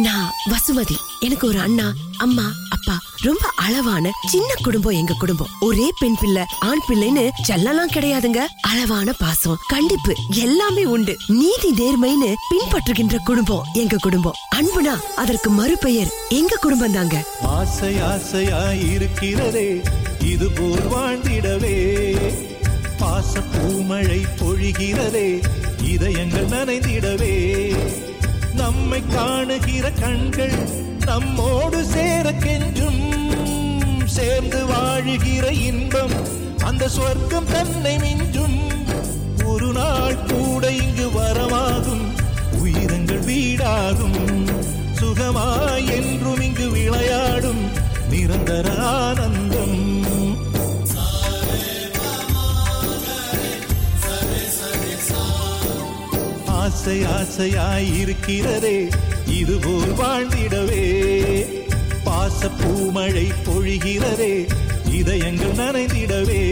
நான் வசுமதி. எனக்கு ஒரு அண்ணா அம்மா அப்பா. ரொம்ப அளவான சின்ன குடும்பம் எங்க குடும்பம். ஒரே பெண் பிள்ளை ஆண் பிள்ளைன்னு செல்லலாம் கிடையாதுங்க. அளவான பாசம் கண்டிப்பு எல்லாமே உண்டு. நீதி நேர்மைன்னு பின்பற்றுகின்ற குடும்பம் எங்க குடும்பம். அன்புனா அதற்கு மறுபெயர் எங்க குடும்பம் தாங்க ஆசை ஆசையா இருக்கிறதே இது போல் வாழ்ந்திடவே. பாச பூமழை பொழிகிறதே இதயங்கள் நனைந்திடவே. நம்மை காணுகிற கண்கள் நம்மோடு சேரக்கென்றும் சேர்ந்து வாழுகிற இன்பம் அந்த சொர்க்கம் தன்னை மிஞ்சும். ஒரு நாள் கூட இங்கு வரமாகும் உயிரங்கள் வீடாகும். சுகமாய் என்றும் இங்கு விளையாடும் நிரந்தர ஆனந்தம். ஆசை ஆசையாய் இருக்கிறதே இதுபோல் வாழ்ந்திடவே. பாச பூமழை பொழிகிறதே இதயங்கள் நனைந்திடவே.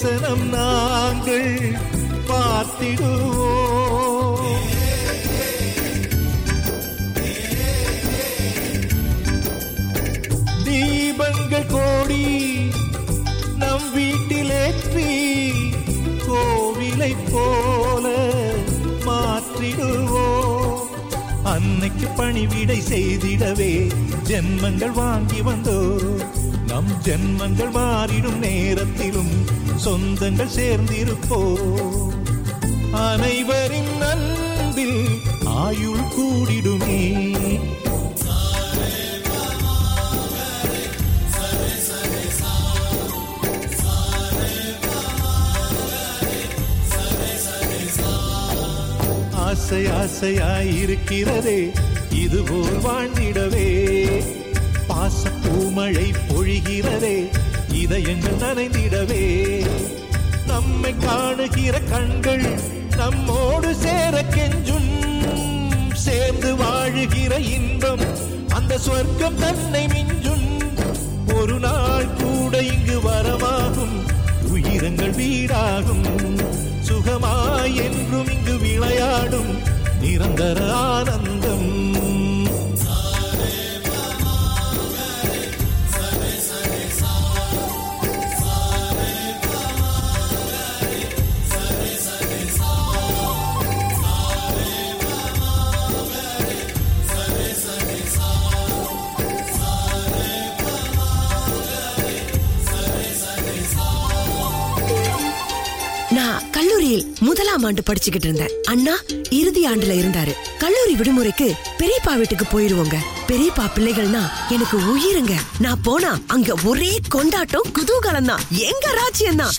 தரிசனம் நாங்கள் பார்த்திடுவோம். தீபங்கள் கோடி நம் வீட்டிலேற்றி கோவிலை போல மாற்றிடுவோம். அன்னைக்கு பணிவிடை செய்திடவே ஜென்மங்கள் வாங்கி வந்தோ நம் ஜென்மங்கள் மாறிடும் நேரத்திலும் சொந்தங்கள் சேர்ந்திருப்போ அனைவரின் நன்பில் ஆயுள் கூடிடுமே. ஆசை ஆசையாயிருக்கிறதே இதுபோல் வாழ்ந்திடவே. பாச பூமழை பொழிகிறதே இதயங்கள் நனைந்திடவே நம்மை காணுகிற கண்கள் நம்மோடு சேர கெஞ்சும். சேர்ந்து வாழுகிற இன்பம் அந்த சொர்க்கம் தன்னை மிஞ்சும். ஒரு நாள் கூட இங்கு வரமாகும். உயிரங்கள் வீடாகும். சுகமாய் என்றும் இங்கு விளையாடும். நிரந்தர ஆனந்தம். முதலாம் ஆண்டு படிச்சுக்கிட்டு இருந்தேன். அண்ணா இறுதி ஆண்டுல இருந்தாரு. கல்லூரி விடுமுறைக்கு பெரியப்பா வீட்டுக்கு போயிருவோங்க. பெரியப்பா பிள்ளைகள்னா எனக்கு உயிருங்க. நான் போனா அங்க ஒரே கொண்டாட்டம் குதூகலம் தான் எங்க ராஜ்யம் தான்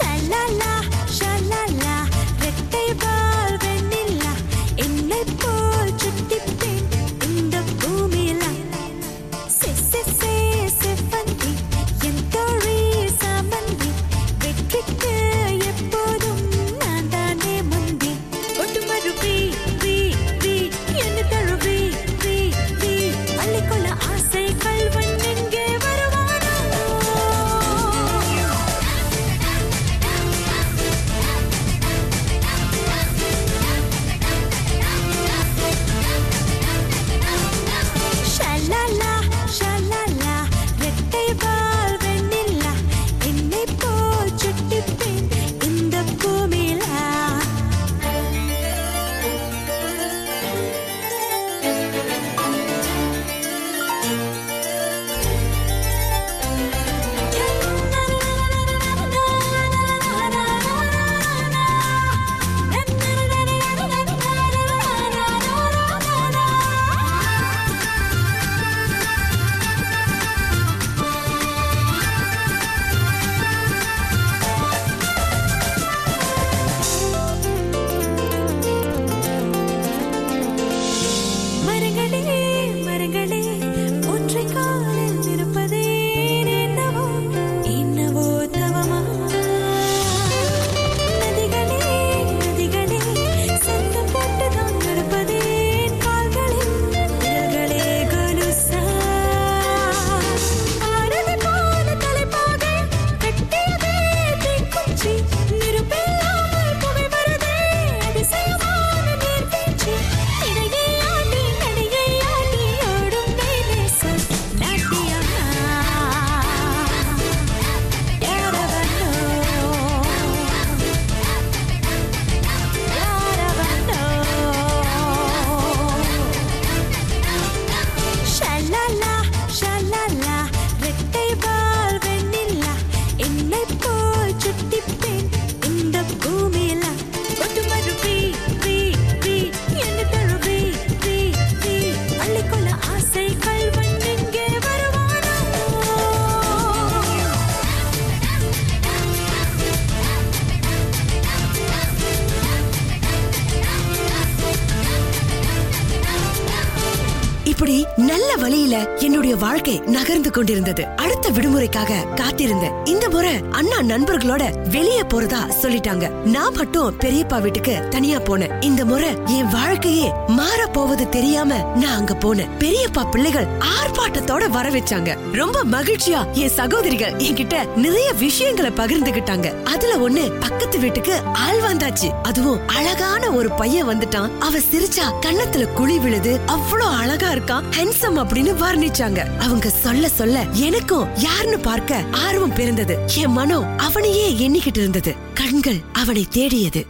வழியில என்னுடைய வாழ்க்கை நகர்ந்து கொண்டிருந்தது. அடுத்த விடுமுறைக்காக காத்திருந்தேன். இந்த முறை அண்ணா நண்பர்களோட வெளியே போறதா சொல்லிட்டாங்க. நான் மட்டும் பெரியப்பா வீட்டுக்கு தனியா போனேன். இந்த முறை என் வாழ்க்கையே மாற போவது தெரியாம நான் அங்க போனேன். பெரியப்பா பிள்ளைகள் ஆர்ப்பாட்டத்தோட வர வச்சாங்க. ரொம்ப மகிழ்ச்சியா என் சகோதரிகள் என்கிட்ட நிறைய விஷயங்களை பகிர்ந்துகிட்டாங்க. அதுல ஒண்ணு பக்கத்து வீட்டுக்கு ஆள் வந்தாச்சு. அதுவும் அழகான ஒரு பையன் வந்துட்டான். அவ சிரிச்சா கன்னத்துல குழி விழுது. அவ்வளவு அழகா இருக்கான் ஹென்சம் அப்படின்னு வர்ணிச்சாங்க. அவங்க சொல்ல சொல்ல எனக்கும் யாருன்னு பார்க்க ஆர்வம் பிறந்தது. என் மனம் அவனையே எண்ணிக்கிட்டு இருந்தது. கண்கள் அவனை தேடியது.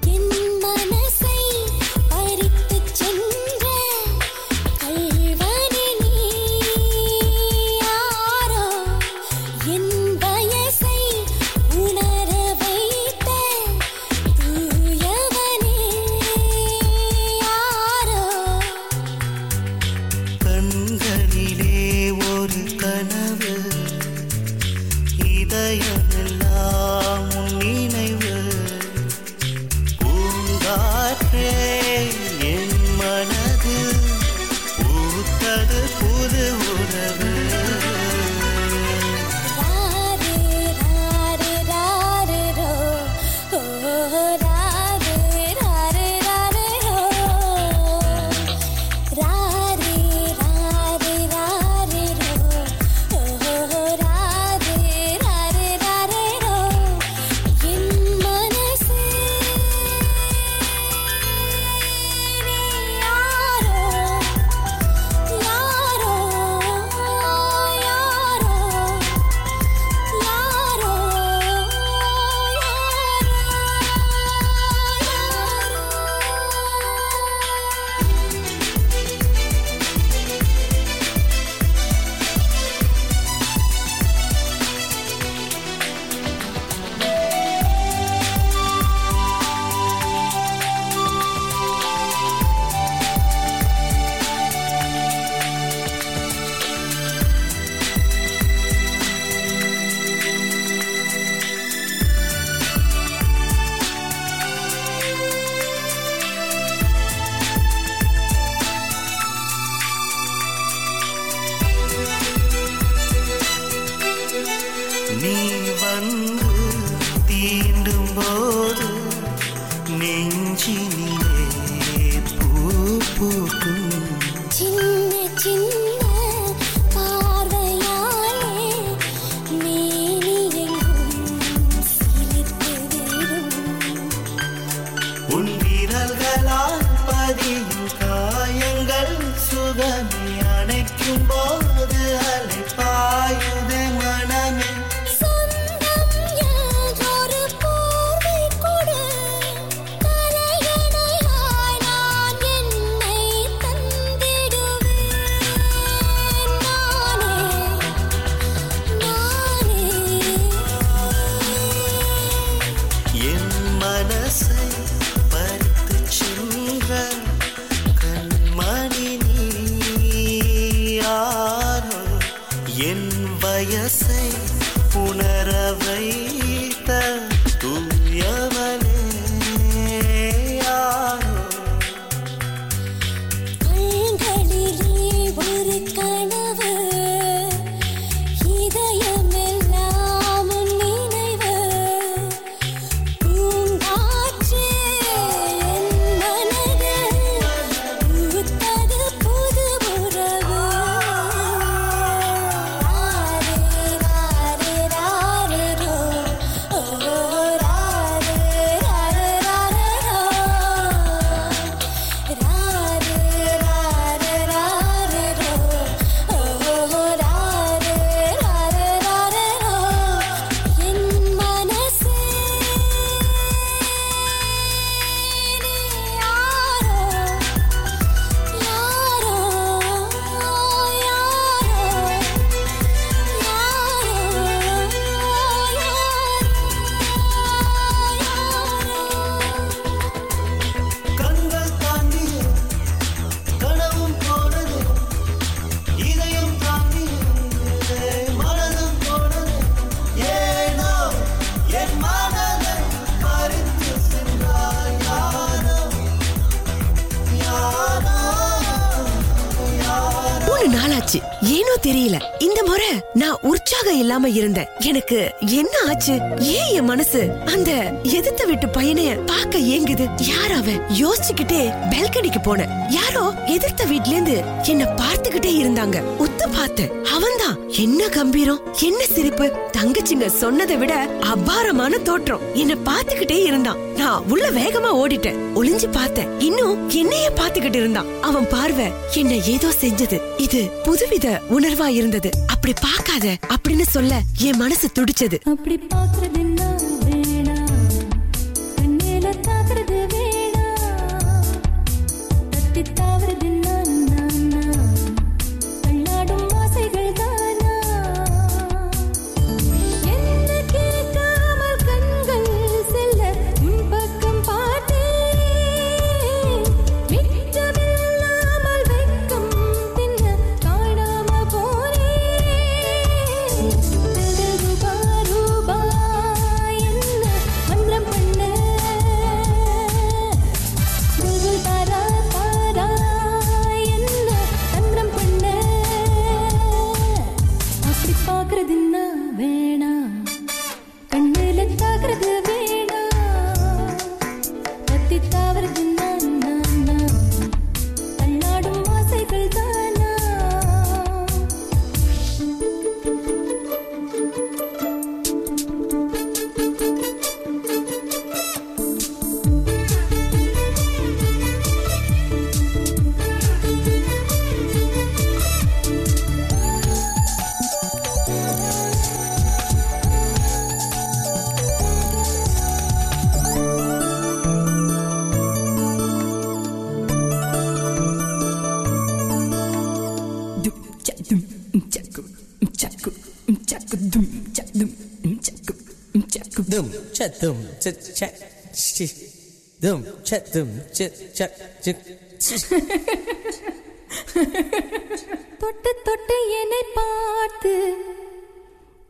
ஆச்சு ஏனோ தெரியல. இந்த முறை நான் உற்சாகம் இல்லாம இருந்தேன். எனக்கு என்ன ஆச்சு? ஏன் என் மனசு அந்த எதிர்த்த வீட்டு பையனைய பாக்க ஏங்குது? யார் அவன்? யோசிச்சுக்கிட்டே பெல்கனிக்கு போனேன். யாரோ எதிர்த்த வீட்ல இருந்து என்ன பார்த்துக்கிட்டே இருந்தாங்க. உத்து பார்த்தேன். அவன்தான். என்ன கம்பீரம்? என்ன சிரிப்பு? தங்கச்சிங்க சொன்னதை விட அபாரமான தோற்றம். என்ன பாத்துக்கிட்டே இருந்தான். நான் உள்ள வேகமா ஓடிட்டேன். ஒளிஞ்சு பார்த்தேன். இன்னும் என்னைய பார்த்துக்கிட்டு இருந்தான். அவன் பார்வை என்ன ஏதோ செஞ்சது. இது புதுவித உணர்வா இருந்தது. அப்படி பார்க்காத அப்படின்னு சொல்ல என் மனசு துடிச்சது. அப்படி பாக்குறது chat dum chit chat chi dum chat dum chit chat chit தொட்டு தொட்டு என்னை பார்த்து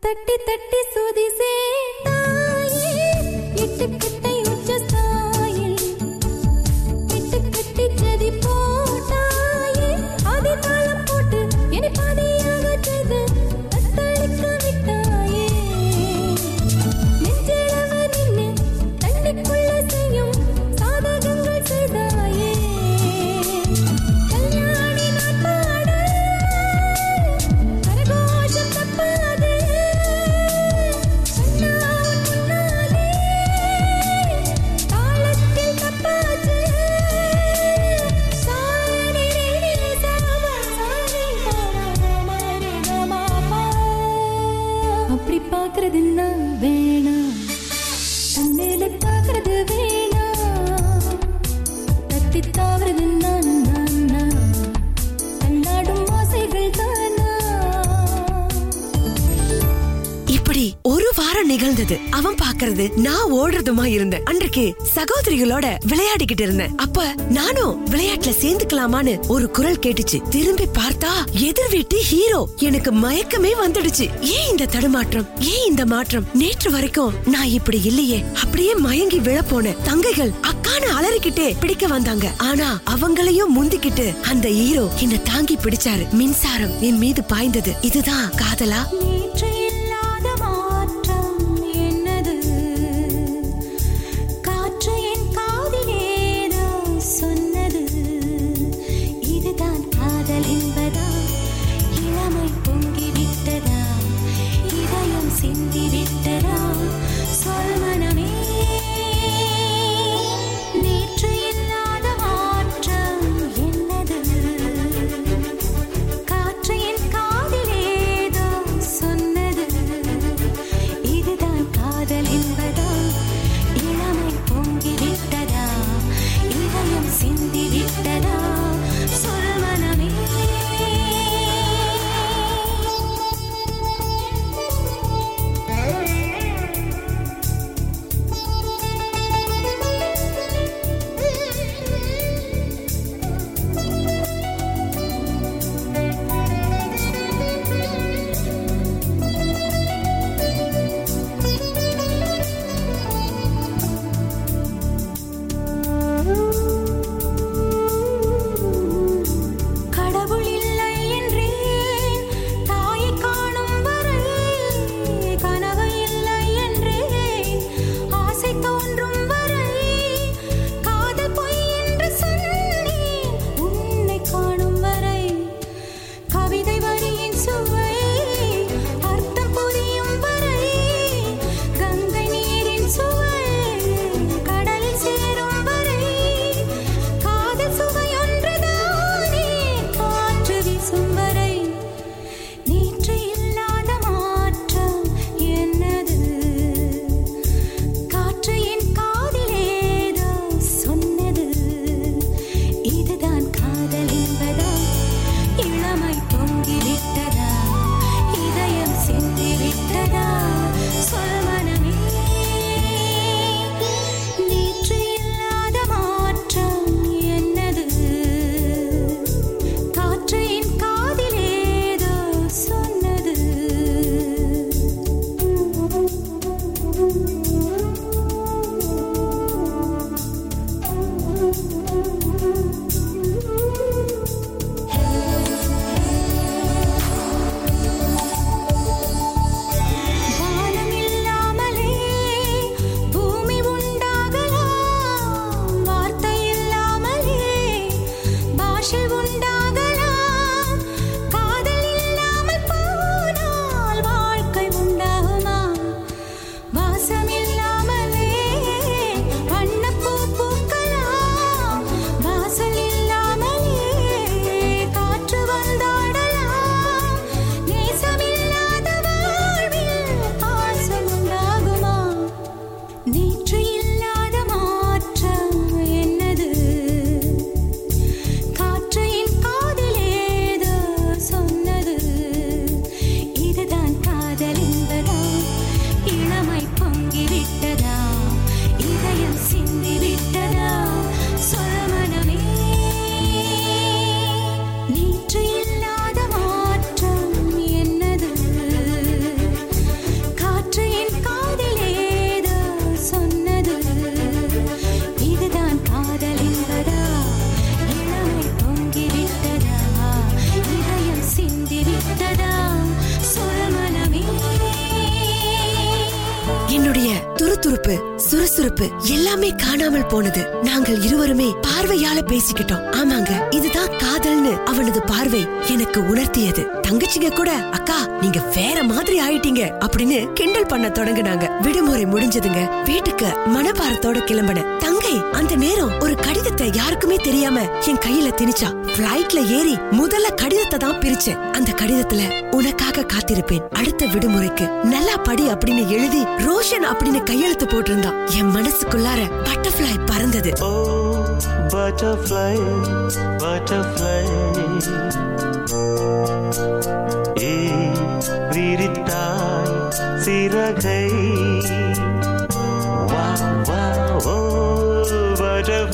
தட்டி தட்டி சுதி சேர்த்தாயே அவன் நான் ஓடுறதுமா இருந்தேன். அன்றைக்கு சகோதரிகளோட விளையாடிக்கிட்டு இருந்தேன். அப்ப நானும் விளையாட்டுல சேர்ந்துக்கலாமான்னு ஒரு குரல் கேட்டுச்சு. திரும்பி பார்த்தா எதிர் வீட்டு ஹீரோ எனக்கு மயக்கமே வந்துடுச்சு. ஏன் இந்த தடுமாற்றம்? ஏன் இந்த மாற்றம்? நேற்று வரைக்கும் நான் இப்படி இல்லையே. அப்படியே மயங்கி விழ போனேன் தங்கைகள் அக்கான அலறிக்கிட்டே பிடிக்க வந்தாங்க. ஆனா அவங்களையும் முந்திக்கிட்டு அந்த ஹீரோ என்ன தாங்கி பிடிச்சாரு. மின்சாரம் என் மீது பாய்ந்தது. இதுதான் காதலா? சுறுசுறுப்பு எல்லாமே காணாமல் போனது. நாங்கள் இருவருமே பார்வையால பேசிக்கிட்டோம். ஆமாங்க இதுதான் காதல்னு அவனது பார்வை எனக்கு உணர்த்தியது. தங்கச்சிங்க கூட அக்கா நீங்க வேற மாதிரி ஆயிட்டீங்க அப்படின்னு கிண்டல் பண்ண தொடங்குனாங்க. விடுமுறை முடிஞ்சதுங்க. வீட்டுக்கு மனபாரத்தோட கிளம்பின தங்க அந்த நேரம் ஒரு கடிதத்தை யாருக்குமே தெரியாம என் கையில திணிச்சா. பிளைட்ல ஏறி முதல்ல கடிதத்தை தான் பிரிச்சேன். அந்த கடிதத்துல உனக்காக காத்திருப்பேன். அடுத்த விடுமுறைக்கு நல்லா படி அப்படின்னு எழுதி ரோஷன் அப்படின்னு கையெழுத்து போட்டிருந்தான். என் மனசுக்குள்ளார பட்டர்ஃபிளை பறந்தது. Oh, விரித்தாய் சிறகை.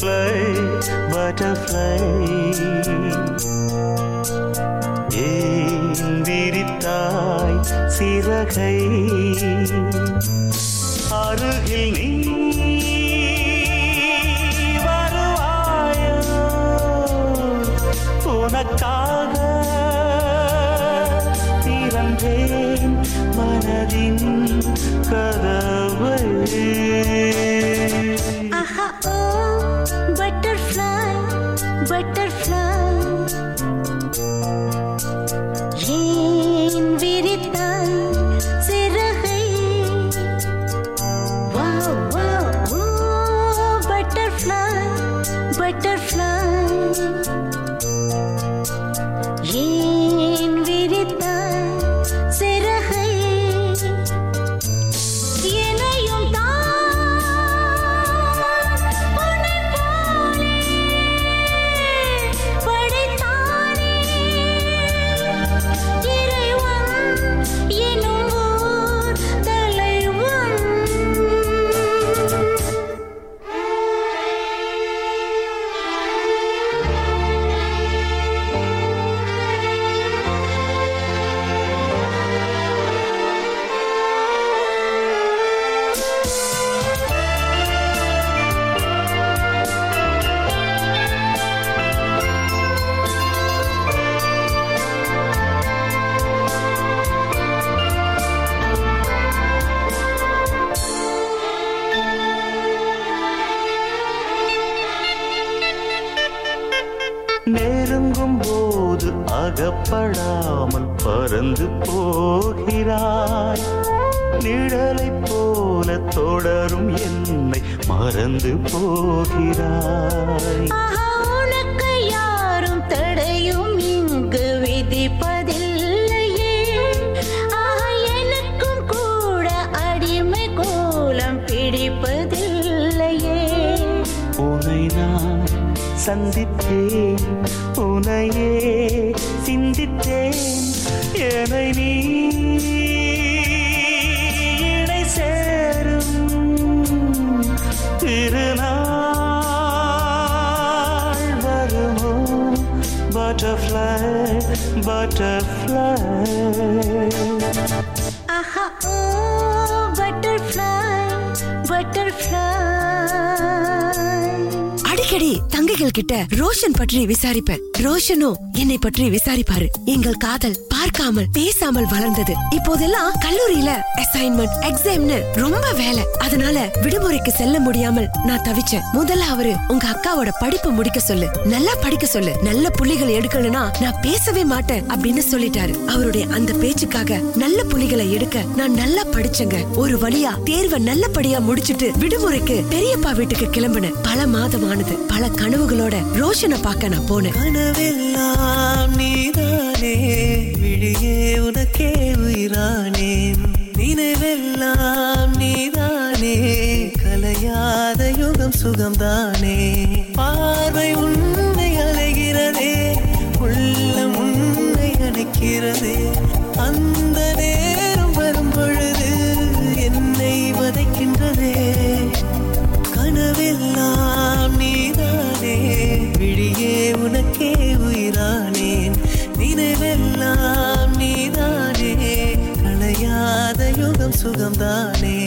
Butterfly, butterfly. ஏன் விரித்தாய் சிறகை அருகில் நீ வருவாயோ உனக்காக திறந்தேன் மனதின் கதவை அடிக்கடி தங்கைகள் கிட்ட ரோஷன் பற்றி விசாரிப்பேன். ரோஷனும் என்னை பற்றி விசாரிப்பாரு. எங்கள் காதல் பார்க்காமல் பேசாமல் வளர்ந்தது. இப்போதெல்லாம் கல்லூரியில அசைன்மெண்ட் எக்ஸாம்னு ரொம்ப வேலை. அதனால விடுமுறைக்கு செல்ல முடியாமல் நான் தவிச்சேன். முதல்ல அவரு உங்க அக்காவோட படிப்பு முடிக்க சொல்லு. நல்லா படிக்க சொல்லு. நல்ல புள்ளிகள் எடுக்கணும்னா நான் பேசவே மாட்டேன் அப்படின்னு சொல்லிட்டாரு. அவருடைய அந்த பேச்சுக்காக நல்ல புள்ளிகளை எடுக்க நான் நல்லா படிச்சேங்க. ஒரு வழியா தேர்வை நல்லபடியா முடிச்சிட்டு விடுமுறைக்கு பெரியப்பா வீட்டுக்கு கிளம்பின பல மாதம் ஆனது பல கனவுகளோட ரோஷனை பார்க்க நான் போனேன். விழியே உனக்கே உயிரானேன் நினைவெல்லாம் நீதானே. கலையாத யுகம் சுகம்தானே. பார்வை உன்னை அலைகிறதே. உள்ளம் உன்னை அணைக்கிறதே. அந்த நேரம் களையாத யுகம் சுகம்தானே?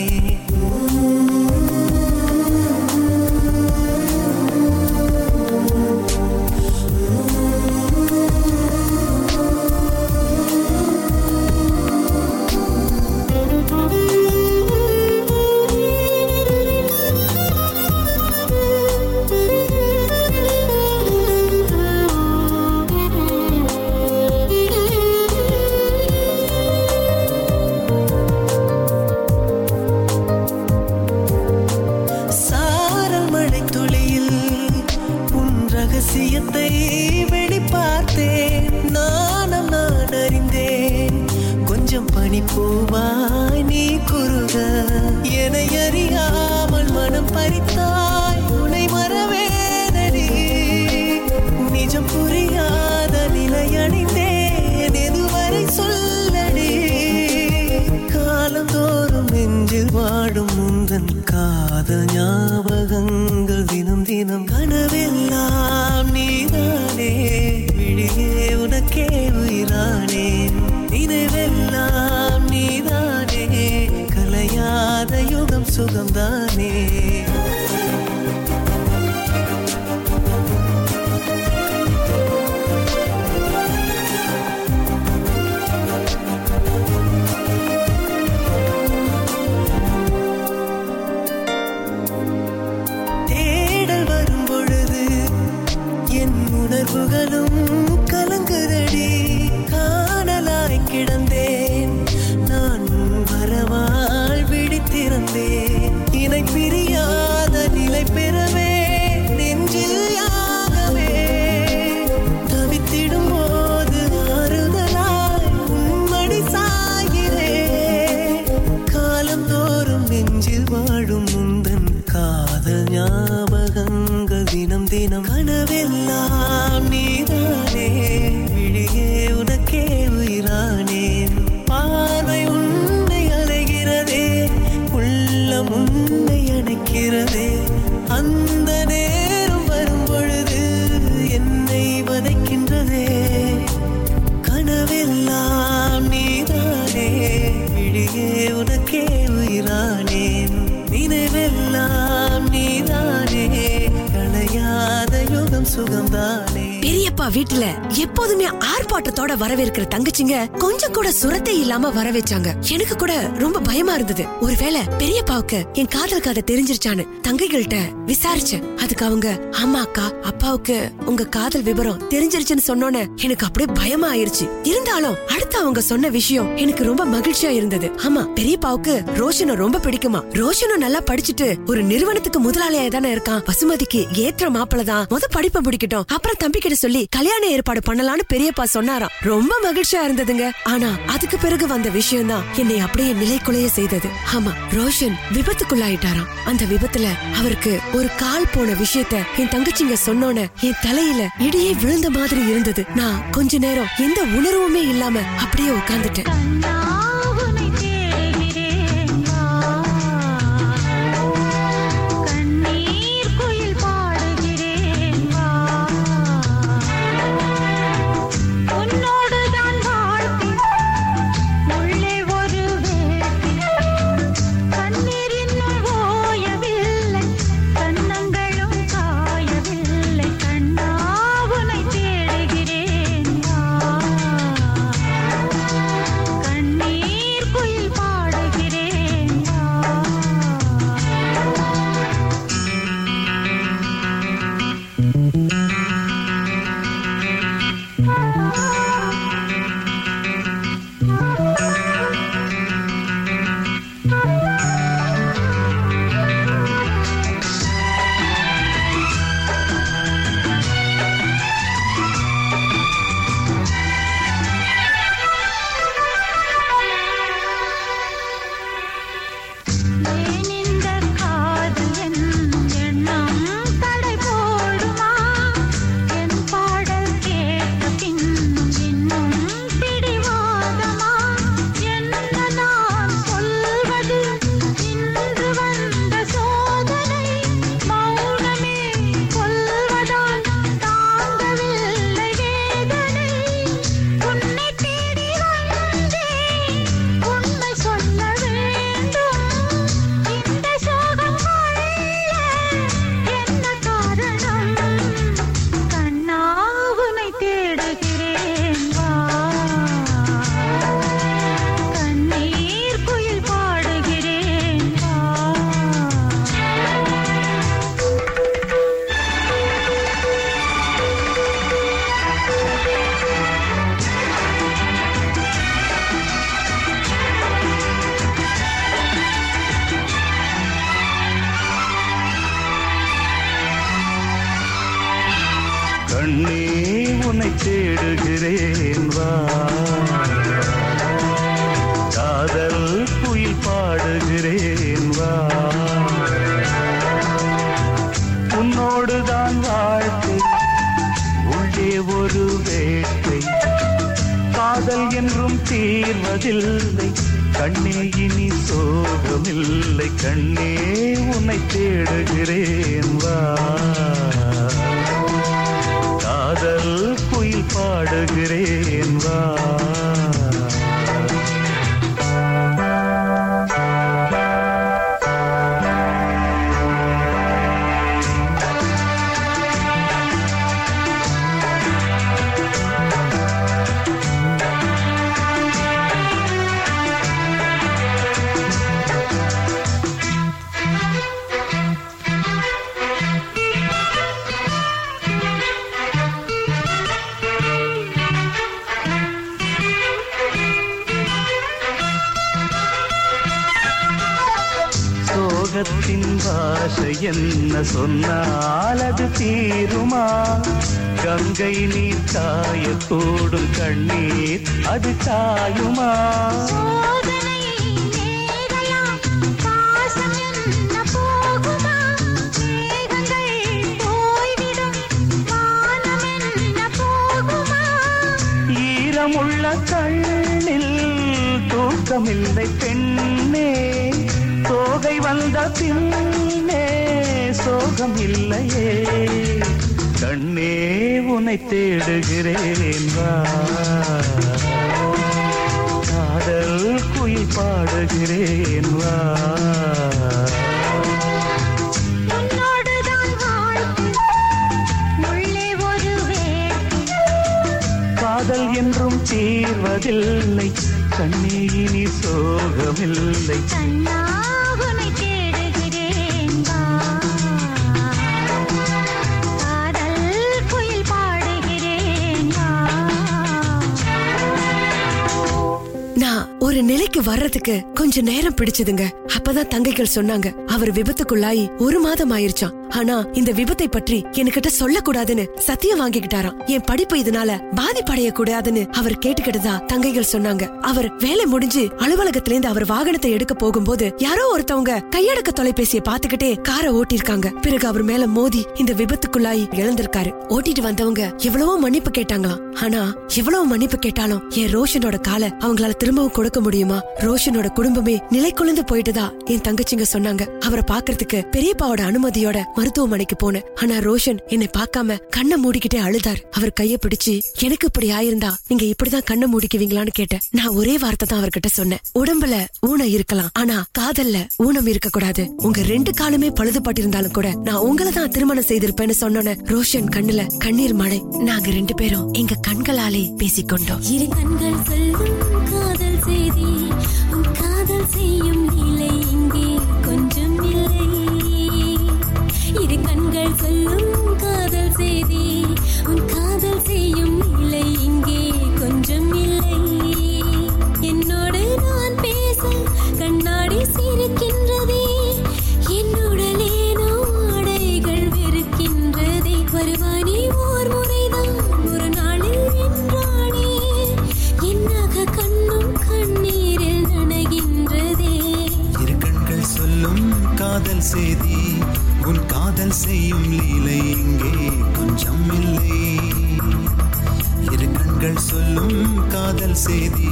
சுகம்தானே? விழியே உனக்கே அப்பா வீட்டுல எப்போதுமே ஆர்ப்பாட்டத்தோட வரவேற்கிற தங்கச்சிங்க கொஞ்சம் கூட சுரத்தை இல்லாம வர வச்சாங்க எனக்கு கூட ரொம்ப பயமா இருந்தது. ஒருவேளை பெரியப்பாவுக்கு என் காதல் கதை தெரிஞ்சிருச்சான்னு தங்கைகள்கிட்ட விசாரிச்சேன். அதுக்கு அவங்க ஆமா அக்கா அப்பாவுக்கு உங்க காதல் விவரம் தெரிஞ்சிருச்சுன்னு சொன்னோன்னே எனக்கு அப்படியே பயமா ஆயிருச்சு. இருந்தாலும் அடுத்து அவங்க சொன்ன விஷயம் எனக்கு ரொம்ப மகிழ்ச்சியா இருந்தது. ஆமா பெரியப்பாவுக்கு ரோஷனை ரொம்ப பிடிக்குமா? ரோஷனும் நல்லா படிச்சுட்டு ஒரு நிறுவனத்துக்கு முதலாளியா தானே இருக்கான். பசுமதிக்கு ஏற்ற மாப்பிள தான் முத படிப்பை முடிக்கட்டும். அப்புறம் தம்பி கிட்ட சொல்லி கல்யாண ஏற்பாடு பண்ணலாம்னு பெரியப்பா சொன்னாராம். ரொம்ப மகிழ்ச்சியா இருந்ததுங்க. ஆனா அதுக்கு பிறகு வந்த விஷயம் தான் என்னை அப்படியே நிலைக்குலைய செய்தது. ஆமா ரோஷன் விபத்துக்குள்ளாயிட்டாராம். அந்த விபத்துல அவருக்கு ஒரு கால் போன விஷயத்த என் தங்கச்சிங்க சொன்னோன என் தலையில இடியே விழுந்த மாதிரி இருந்தது. நான் கொஞ்ச நேரம் எந்த உணர்வுமே இல்லாம அப்படியே உட்கார்ந்துட்டேன். பாடுகிறேன் வா. உன்னை தேடுகிறேன் காதல் குயில் பாடுகிறேன் வா. காதல் என்றும் தீர்வதில்லை கண்ணே இனி சோகமில்லை. ஒரு நிலைக்கு வர்றதுக்கு கொஞ்ச நேரம் பிடிச்சதுங்க. அப்பதான் தங்கைகள் சொன்னாங்க அவர் விபத்துக்குள்ளாயி ஒரு மாதம் ஆயிருச்சாம். ஆனா இந்த விபத்தை பற்றி என்கிட்ட சொல்லக்கூடாதுன்னு சத்தியம் வாங்கிக்கிட்டாராம். என் படிப்பு இதனால பாதிப்படைய கூடாதுன்னு அவர் கேட்டுக்கிட்டதா தங்கைகள் சொன்னாங்க. அவர் வேலை முடிஞ்சு அலுவலகத்துல இருந்து அவர் வாகனத்தை எடுக்க போகும்போது யாரோ ஒருத்தவங்க கையடக்க தொலைபேசியை பாத்துக்கிட்டே காரை ஓட்டிருக்காங்க பிறகு அவர் மேல மோதி இந்த விபத்துக்குள்ளாயி இழந்திருக்காரு ஓட்டிட்டு வந்தவங்க எவ்வளவோ மன்னிப்பு கேட்டாங்களாம். ஆனா எவ்வளவு மன்னிப்பு கேட்டாலும் என் ரோஷனோட காலை அவங்களால திரும்பவும் கொடுக்க முடியுமா? ரோஷனோட குடும்பமே நிலை குலந்து போயிட்டுதா என் தங்கச்சிங்க சொன்னாங்க. அவரை பாக்குறதுக்கு பெரியப்பாவோட அனுமதியோட மருத்துவமனைக்கு போனேன். ஆனா ரோஷன் என்னை பார்க்காம கண்ணை மூடிக்கிட்டே அழுதார். அவர் கைய பிடிச்சு எனக்கு இப்படி ஆயிருந்தா நீங்க இப்படிதான் கண்ணை மூடிக்குவீங்களான்னு கேட்டேன். நான் ஒரே வார்த்தை தான் அவர்கிட்ட சொன்னேன். உடம்புல ஊனம் இருக்கலாம். ஆனா காதல்ல ஊனம் இருக்க கூடாது உங்க ரெண்டு காலுமே பழுதுபட்டிருந்தாலும் கூட நான் உங்களை தான் திருமணம் செய்திருப்பேன்னு சொன்னோன்னே ரோஷன் கண்ணுல கண்ணீர் மழை நாங்க ரெண்டு பேரும் எங்க கண்களாலே பேசிக்கொண்டோம். இரு கண்கள் சொல்லும் காதல் செய்தி உன் காதல் செய்யும் லீலை இங்கே கொஞ்சம் இல்லை. இரு கண்கள் சொல்லும் காதல் செய்தி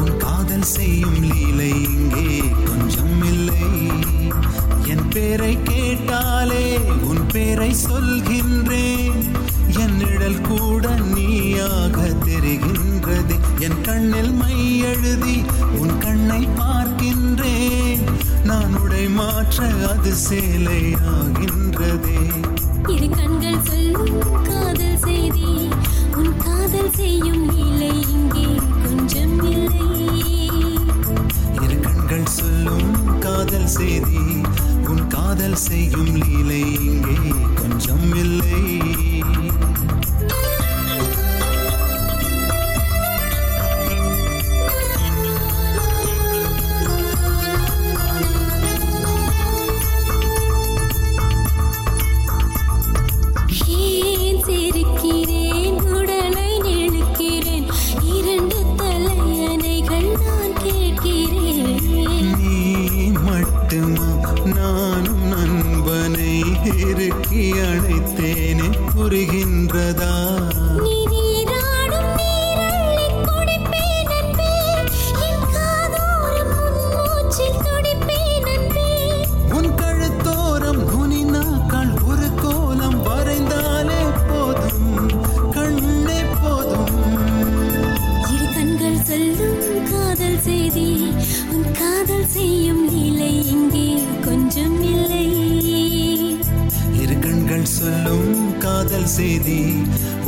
உன் காதல் செய்யும் லீலை இங்கே கொஞ்சம் இல்லை. என் பேரை கேட்டாலே உன் பேரை சொல்கின்றேன். என் நிழல் கூட நீயாக தெரிகின்றது. என் கண்ணில் மை எழுதி உன் கண்ணை பார்க்கின்றேன் மாற்ற அது சேலையாகின்றதே. இரு கண்கள் சொல்லும் காதல் செய்தி உன் காதல் செய்யும் நிலை இங்கே கொஞ்சம் இல்லை. இரு கண்கள் சொல்லும் காதல் செய்தி உன் காதல் செய்யும் லீலை இங்கே கொஞ்சம் இல்லை.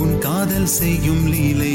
உன் காதல் செய்யும் லீலை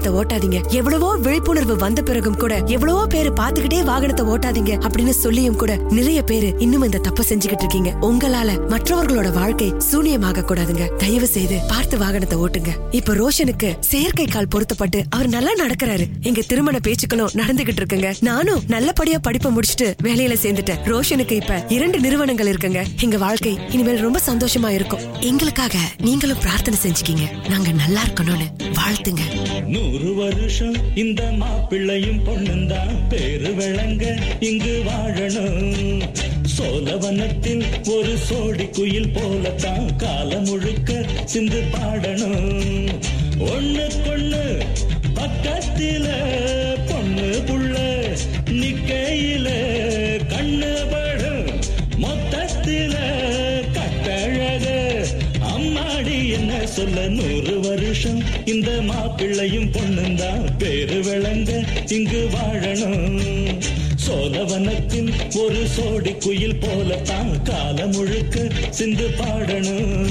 பார்த்துக்கிட்டே வாகனத்தை ஓட்டாதீங்க. எவ்வளவோ விழிப்புணர்வு வந்த பிறகும் கூட எவ்வளவோ பேரு பாத்துக்கிட்டே வாகனத்தை ஓட்டாதீங்க அப்படின்னு சொல்லியும் கூட நிறைய பேரு இன்னும் இந்த தப்ப செஞ்சுக்கிட்டு இருக்கீங்க. உங்களால மற்றவர்களோட வாழ்க்கை சூனியமாக கூடாதுங்க. தயவு செய்து பார்த்து வாகனத்தை ஓட்டுங்க. இப்ப ரோஷனுக்கு செயற்கை கால் பொருத்தப்பட்டு அவர் நல்லா நடக்கிறாரு. எங்க திருமண பேச்சுக்களும் நடந்துகிட்டு இருக்குங்க. நானும் நல்லபடியா படிப்பை முடிச்சுட்டு வேலையில சேர்ந்துட்டேன். ரோஷனுக்கு இப்ப இரண்டு நிறுவனங்கள் இருக்குங்க. எங்க வாழ்க்கை இனிமேல் ரொம்ப சந்தோஷமா இருக்கும். எங்களுக்காக நீங்களும் பிரார்த்தனை செஞ்சுக்கீங்க. நாங்க நல்லா இருக்கணும்னு வாழ்த்துங்க. வருஷம் இந்த மாப்பிள்ளையும் பொண்ணுந்தான் பேரு விளங்க இங்கு வாழணும். சோழவனத்தில் ஒரு சோடி குயில் போலத்தான் காலம் முழுக்க சிந்து பாடணும். ஒண்ணு கொண்ணு பக்கத்தில சொல்ல நூறு வருஷம். இந்த மாப்பிள்ளையும் பொண்ணுந்தான். பேரு விளங்க இங்கு வாழணும். சோதவனத்தின் ஒரு சோடி குயில் போலத்தான் காலம் முழுக்க சிந்து பாடணும்.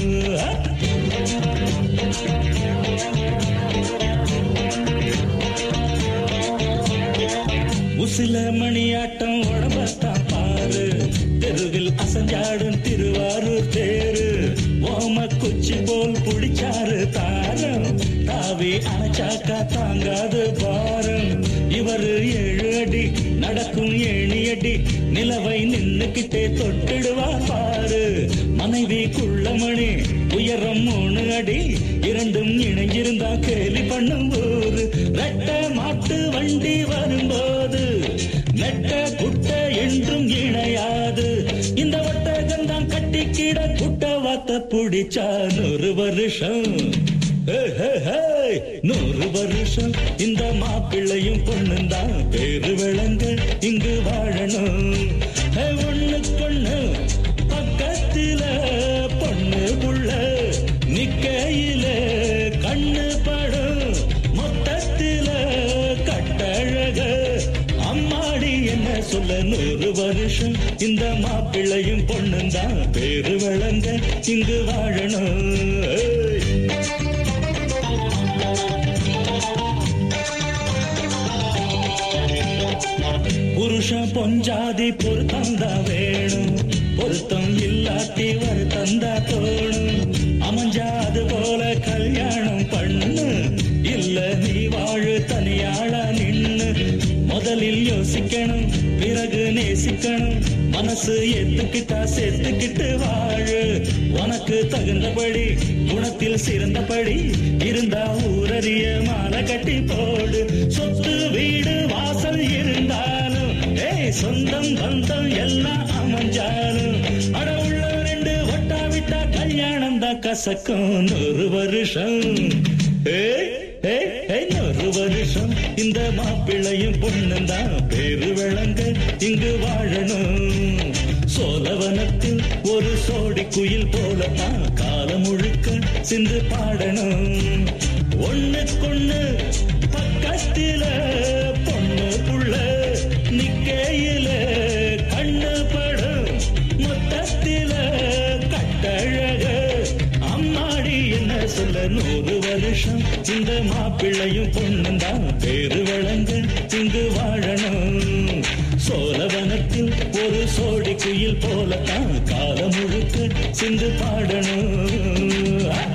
உசில மணியாட்டம் உடம்பத்தான் பாரு தெருவில் அசஞ்சாடும் திருவாரூர் தேரு. ஓம குச்சி போல் புடிச்சாரு தாரம். தாவி அணைச்சாக்கா தாங்காது பாரம். இவரு ஏழு அடி நடக்கும் ஏணி அடி நிலவை நின்னுக்கிட்டே தொட்டிடுவார் பாரு. மனைவி குள்ளமணி உயரம் மூணு அடி இரண்டும் இணைஞ்சிருந்தா கேலி பண்ணும் போது ரெட்ட மாட்டு வண்டி வரும்போது புடிச்சா நூறு வருஷம். நூறு வருஷம். இந்த மாப்பிள்ளையும் பொண்ணும் தான் பேரு விளங்க. இங்கு வாழணும். ஹே, ஒண்ணுக்கொண்ணு பக்கத்தில பொண்ணு புள்ள நிக்கையில கண்ணு படம். மொத்தத்தில கட்டழக. அம்மாடி என்ன சொல்ல நூறு வருஷம். இந்த மாப்பிள்ளையும் பொண்ணுந்தான் பேரு விளங்க இங்கு வாழணும். ஏய். புருஷன் பொஞ்சாதி பொருத்தந்தா வேணும். பொருத்தம் இல்லாத்தி வருத்தந்தா தோணும். அமைஞ்சாது போல கல்யாணம் பண்ணு. இல்ல நீ வாழு தனியாள நின்னு. முதலில் யோசிக்கணும் பிறகு நேசிக்கணும். மனசு ஏத்துக்கிட்டா சேர்த்துக்கிட்டு வாழு. உனக்கு தகுந்தபடி குணத்தில் சிறந்தபடி இருந்தா ஊரறிய மாலை கட்டி போடு. சொத்து வீடு வாசல் இருந்தாலும் ஏய் சொந்தம் பந்தம் எல்லாம் அமைஞ்சாலும். அட உள்ள ரெண்டு ஒட்டா விட்டா கல்யாணம் தான் கசக்கும். நூறு வருஷம். ஏய் ஏய், ஏய், நூறு வருஷம். இந்த மாப்பிள்ளையும் பொண்ணுந்தான் பேரு விளங்க இங்கு வாழணும். சோழவனத்தில் ஒரு சோடி குயில் போலத்தான் காலம் முழுக்க சிந்து பாடணும். ஒண்ணுக்கொண்ணு பக்கத்தில என்ன நூறு வருஷம். இந்த மாப்பிள்ளையும் பொண்ணும் தான் பேரு வழங்க இங்கு வாழணும். சோழவனத்தில் ஒரு சோடி குயில் போலத்தான். காலம் முழுக்க சிந்து பாடணும்.